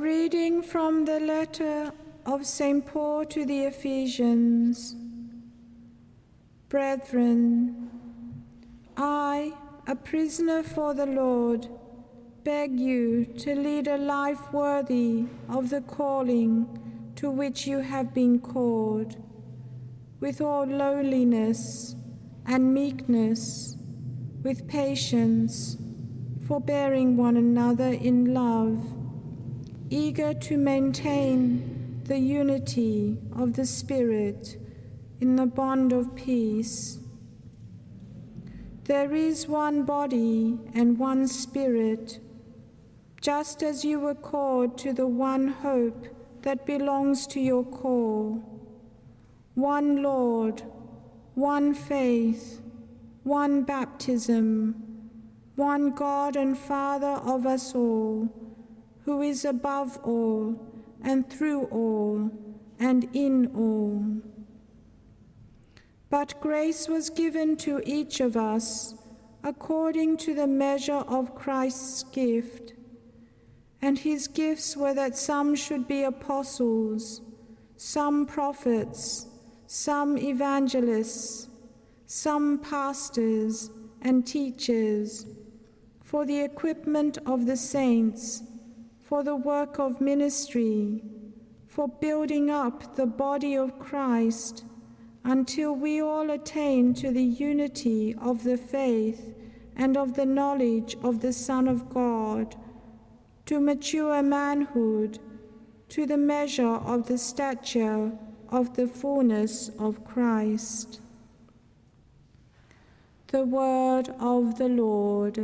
Reading from the letter of St. Paul to the Ephesians. Brethren, I, a prisoner for the Lord, beg you to lead a life worthy of the calling to which you have been called, with all lowliness and meekness, with patience, forbearing one another in love, eager to maintain the unity of the Spirit in the bond of peace. There is one body and one Spirit, just as you were called to the one hope that belongs to your call. One Lord, one faith, one baptism, one God and Father of us all, who is above all and through all and in all. But grace was given to each of us according to the measure of Christ's gift. And his gifts were that some should be apostles, some prophets, some evangelists, some pastors and teachers, for the equipment of the saints, for the work of ministry, for building up the body of Christ until we all attain to the unity of the faith and of the knowledge of the Son of God, to mature manhood, to the measure of the stature of the fullness of Christ. The word of the Lord.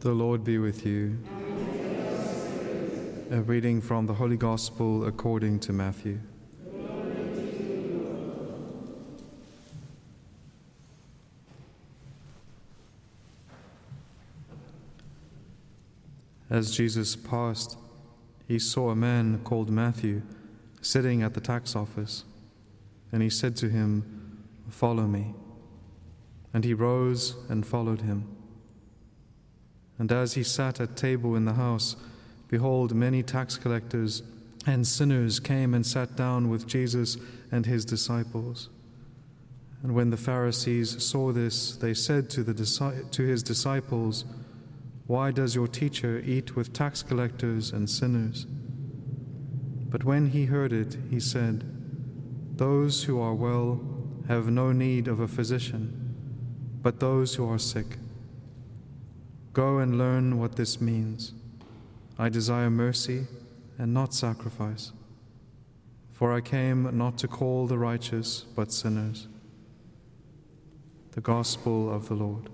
The Lord be with you. A reading from the Holy Gospel according to Matthew. As Jesus passed, he saw a man called Matthew sitting at the tax office, and he said to him, Follow me. And he rose and followed him. And as he sat at table in the house, behold, many tax collectors and sinners came and sat down with Jesus and his disciples. And when the Pharisees saw this, they said to, the, to his disciples, Why does your teacher eat with tax collectors and sinners? But when he heard it, he said, Those who are well have no need of a physician, but those who are sick. Go and learn what this means. I desire mercy and not sacrifice, for I came not to call the righteous, but sinners. The Gospel of the Lord.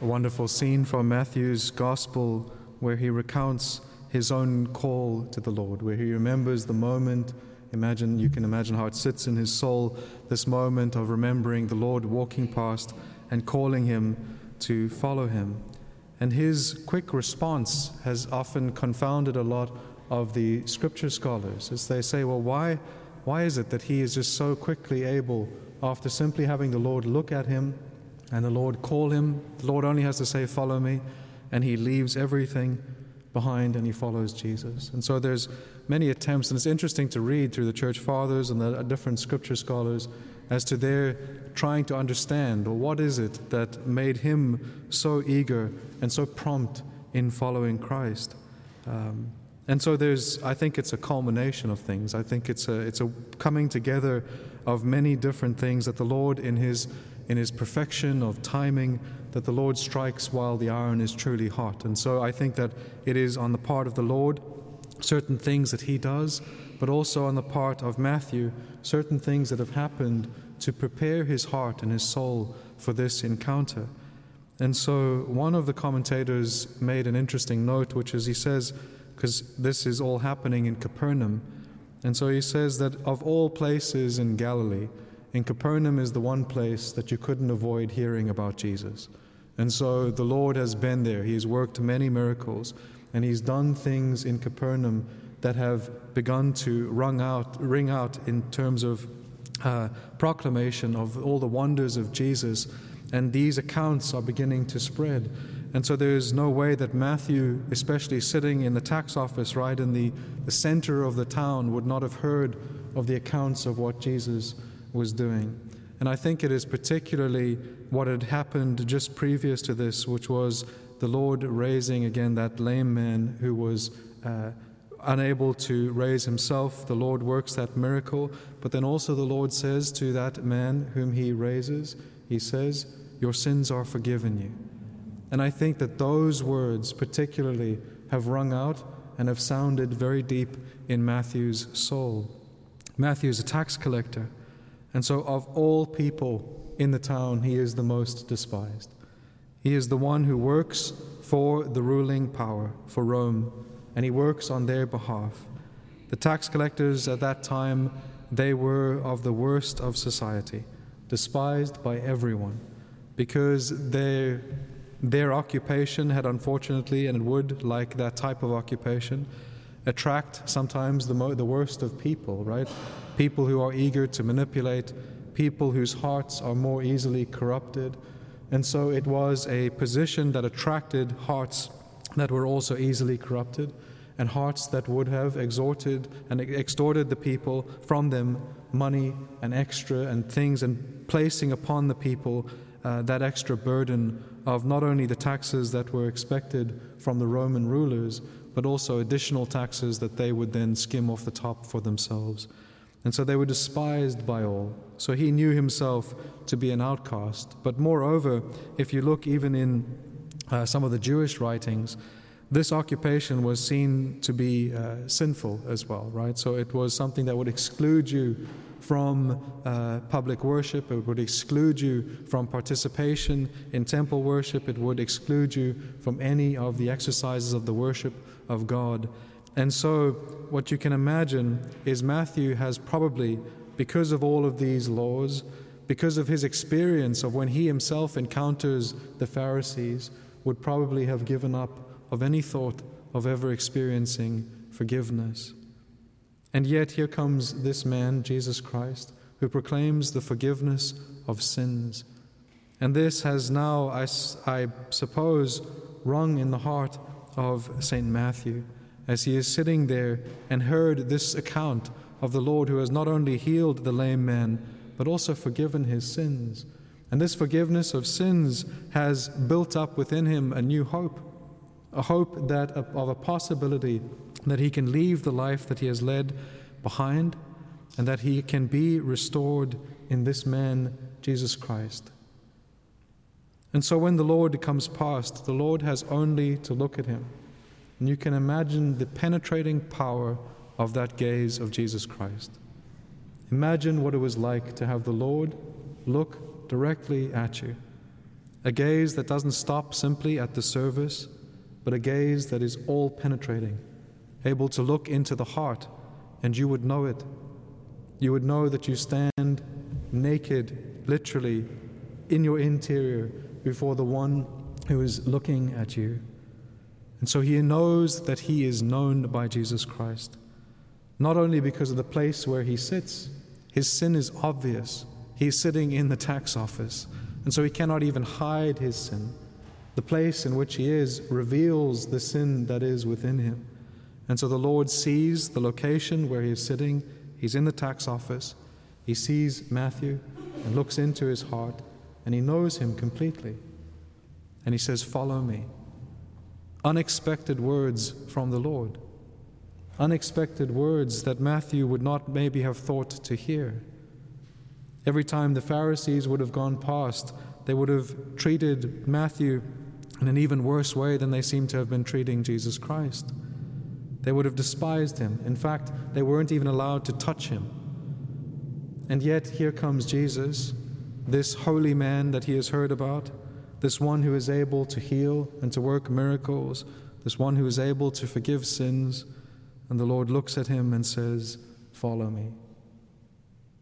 A wonderful scene from Matthew's Gospel where he recounts his own call to the Lord, where he remembers the moment. Imagine, you can imagine how it sits in his soul, this moment of remembering the Lord walking past and calling him to follow him. And his quick response has often confounded a lot of the scripture scholars as they say, well, why, why is it that he is just so quickly able, after simply having the Lord look at him and the Lord call him, the Lord only has to say, Follow me, and he leaves everything behind and he follows Jesus. And so there's many attempts, and it's interesting to read through the church fathers and the different scripture scholars as to their trying to understand, or what is it that made him so eager and so prompt in following Christ. Um, and so there's, I think it's a culmination of things. I think it's a, it's a coming together of many different things that the Lord, in His, in His perfection of timing, that the Lord strikes while the iron is truly hot. And so I think that it is on the part of the Lord, certain things that He does, but also on the part of Matthew, certain things that have happened to prepare his heart and his soul for this encounter. And so one of the commentators made an interesting note, which is he says, because this is all happening in Capernaum. And so he says that of all places in Galilee, in Capernaum is the one place that you couldn't avoid hearing about Jesus. And so the Lord has been there. He's worked many miracles, and He's done things in Capernaum that have begun to ring out, ring out in terms of uh, proclamation of all the wonders of Jesus, and these accounts are beginning to spread. And so there's no way that Matthew, especially sitting in the tax office right in the, the center of the town, would not have heard of the accounts of what Jesus was doing. And I think it is particularly what had happened just previous to this, which was the Lord raising again that lame man who was. Uh, unable to raise himself, the Lord works that miracle. But then also the Lord says to that man whom he raises, He says, Your sins are forgiven you. And I think that those words, particularly, have rung out and have sounded very deep in Matthew's soul. Matthew is a tax collector, and so of all people in the town, he is the most despised. He is the one who works for the ruling power, for Rome and he works on their behalf. The tax collectors at that time, they were of the worst of society, despised by everyone, because their, their occupation had unfortunately, and would, like that type of occupation, attract sometimes the, mo- the worst of people, right? People who are eager to manipulate, people whose hearts are more easily corrupted. And so it was a position that attracted hearts that were also easily corrupted, and hearts that would have exhorted and extorted the people from them money and extra and things, and placing upon the people uh, that extra burden of not only the taxes that were expected from the Roman rulers, but also additional taxes that they would then skim off the top for themselves. And so they were despised by all. So he knew himself to be an outcast. But moreover, if you look even in uh, some of the Jewish writings, this occupation was seen to be uh, sinful as well, right? So it was something that would exclude you from uh, public worship, it would exclude you from participation in temple worship, it would exclude you from any of the exercises of the worship of God. And so, what you can imagine is Matthew has probably, because of all of these laws, because of his experience of when he himself encounters the Pharisees, would probably have given up of any thought of ever experiencing forgiveness. And yet, here comes this man, Jesus Christ, who proclaims the forgiveness of sins. And this has now, I, I suppose, rung in the heart of St. Matthew as he is sitting there and heard this account of the Lord who has not only healed the lame man, but also forgiven his sins. And this forgiveness of sins has built up within him a new hope, a hope that of a possibility that he can leave the life that he has led behind and that he can be restored in this man, Jesus Christ. And so when the Lord comes past, the Lord has only to look at him. And you can imagine the penetrating power of that gaze of Jesus Christ. Imagine what it was like to have the Lord look directly at you. A gaze that doesn't stop simply at the service, but a gaze that is all penetrating, able to look into the heart, and you would know it. You would know that you stand naked, literally, in your interior before the one who is looking at you. And so he knows that he is known by Jesus Christ, not only because of the place where he sits, his sin is obvious. He's sitting in the tax office, and so he cannot even hide his sin. The place in which he is reveals the sin that is within him. And so the Lord sees the location where he is sitting. He's in the tax office. He sees Matthew and looks into his heart and he knows him completely. And he says, Follow me. Unexpected words from the Lord. Unexpected words that Matthew would not maybe have thought to hear. Every time the Pharisees would have gone past, they would have treated Matthew in an even worse way than they seem to have been treating Jesus Christ. They would have despised him. In fact, they weren't even allowed to touch him. And yet, here comes Jesus this holy man that he has heard about, this one who is able to heal and to work miracles, this one who is able to forgive sins. And the Lord looks at him and says, Follow me.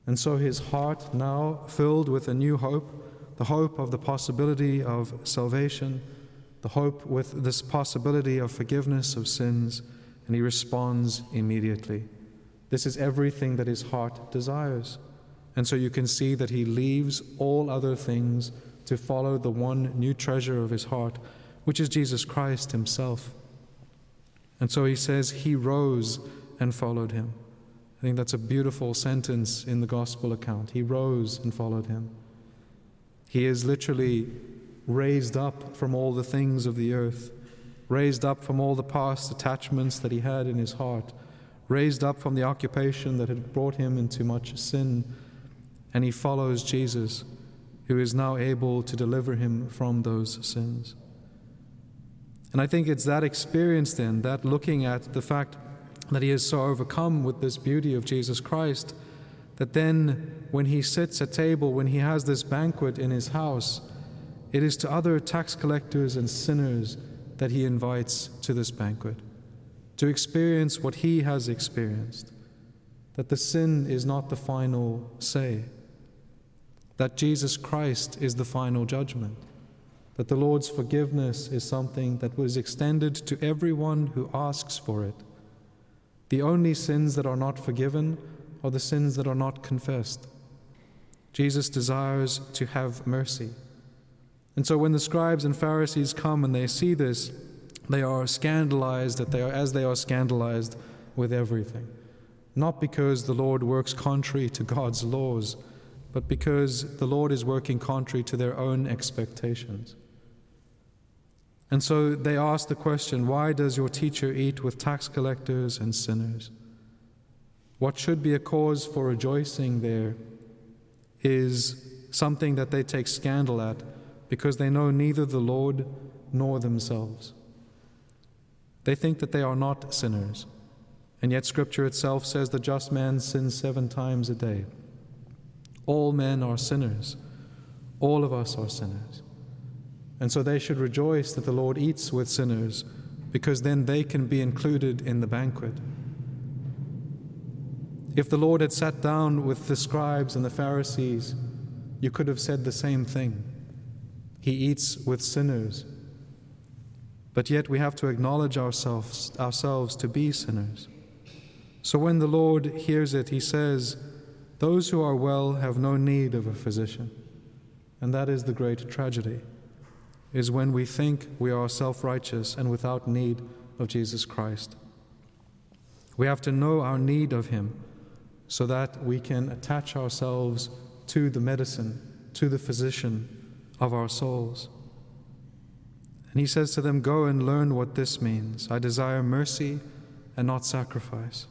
And so his heart, now filled with a new hope, the hope of the possibility of salvation, the hope with this possibility of forgiveness of sins, and he responds immediately. This is everything that his heart desires. And so you can see that he leaves all other things to follow the one new treasure of his heart, which is Jesus Christ himself. And so he says, He rose and followed him. I think that's a beautiful sentence in the gospel account. He rose and followed him. He is literally raised up from all the things of the earth, raised up from all the past attachments that he had in his heart, raised up from the occupation that had brought him into much sin and he follows Jesus, who is now able to deliver him from those sins. And I think it's that experience then, that looking at the fact that he is so overcome with this beauty of Jesus Christ, that then when he sits at table, when he has this banquet in his house, it is to other tax collectors and sinners that he invites to this banquet, to experience what he has experienced, that the sin is not the final say that Jesus Christ is the final judgment, that the Lord's forgiveness is something that was extended to everyone who asks for it. The only sins that are not forgiven are the sins that are not confessed. Jesus desires to have mercy. And so when the scribes and Pharisees come and they see this, they are scandalized that they are as they are scandalized with everything. Not because the Lord works contrary to God's laws, but because the Lord is working contrary to their own expectations. And so they ask the question why does your teacher eat with tax collectors and sinners? What should be a cause for rejoicing there is something that they take scandal at because they know neither the Lord nor themselves. They think that they are not sinners, and yet Scripture itself says the just man sins seven times a day. All men are sinners. All of us are sinners. And so they should rejoice that the Lord eats with sinners because then they can be included in the banquet. If the Lord had sat down with the scribes and the Pharisees, you could have said the same thing. He eats with sinners. But yet we have to acknowledge ourselves, ourselves to be sinners. So when the Lord hears it, he says, those who are well have no need of a physician, And that is the great tragedy, is when we think we are self righteous and without need of Jesus Christ. We have to know our need of Him so that we can attach ourselves to the medicine, to the physician of our souls. And He says to them, Go and learn what this means. I desire mercy and not sacrifice.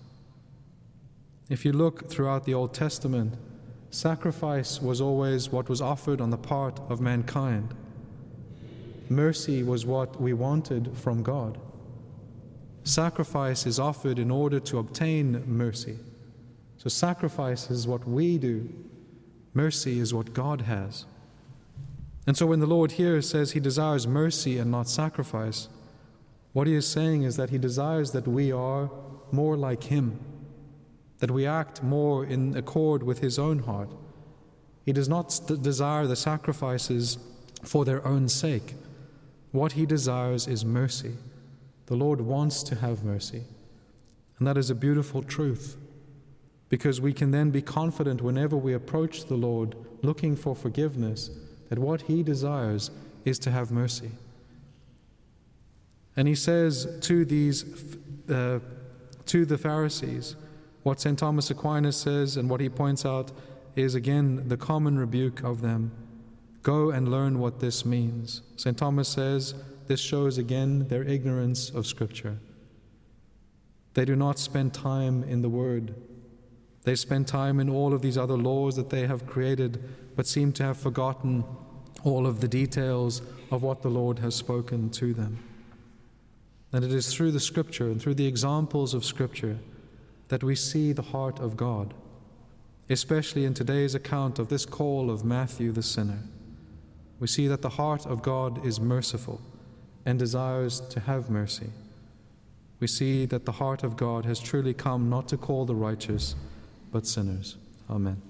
If you look throughout the Old Testament, sacrifice was always what was offered on the part of mankind. Mercy was what we wanted from God. Sacrifice is offered in order to obtain mercy. So, sacrifice is what we do, mercy is what God has. And so, when the Lord here says he desires mercy and not sacrifice, what he is saying is that he desires that we are more like him that we act more in accord with His own heart. He does not desire the sacrifices for their own sake. What He desires is mercy. The Lord wants to have mercy. And that is a beautiful truth because we can then be confident whenever we approach the Lord looking for forgiveness that what He desires is to have mercy. And He says to these, uh, to the Pharisees, what St. Thomas Aquinas says and what he points out is again the common rebuke of them go and learn what this means. St. Thomas says this shows again their ignorance of Scripture. They do not spend time in the Word. They spend time in all of these other laws that they have created, but seem to have forgotten all of the details of what the Lord has spoken to them. And it is through the Scripture and through the examples of Scripture that we see the heart of God, especially in today's account of this call of Matthew the sinner. We see that the heart of God is merciful and desires to have mercy. We see that the heart of God has truly come not to call the righteous, but sinners. Amen.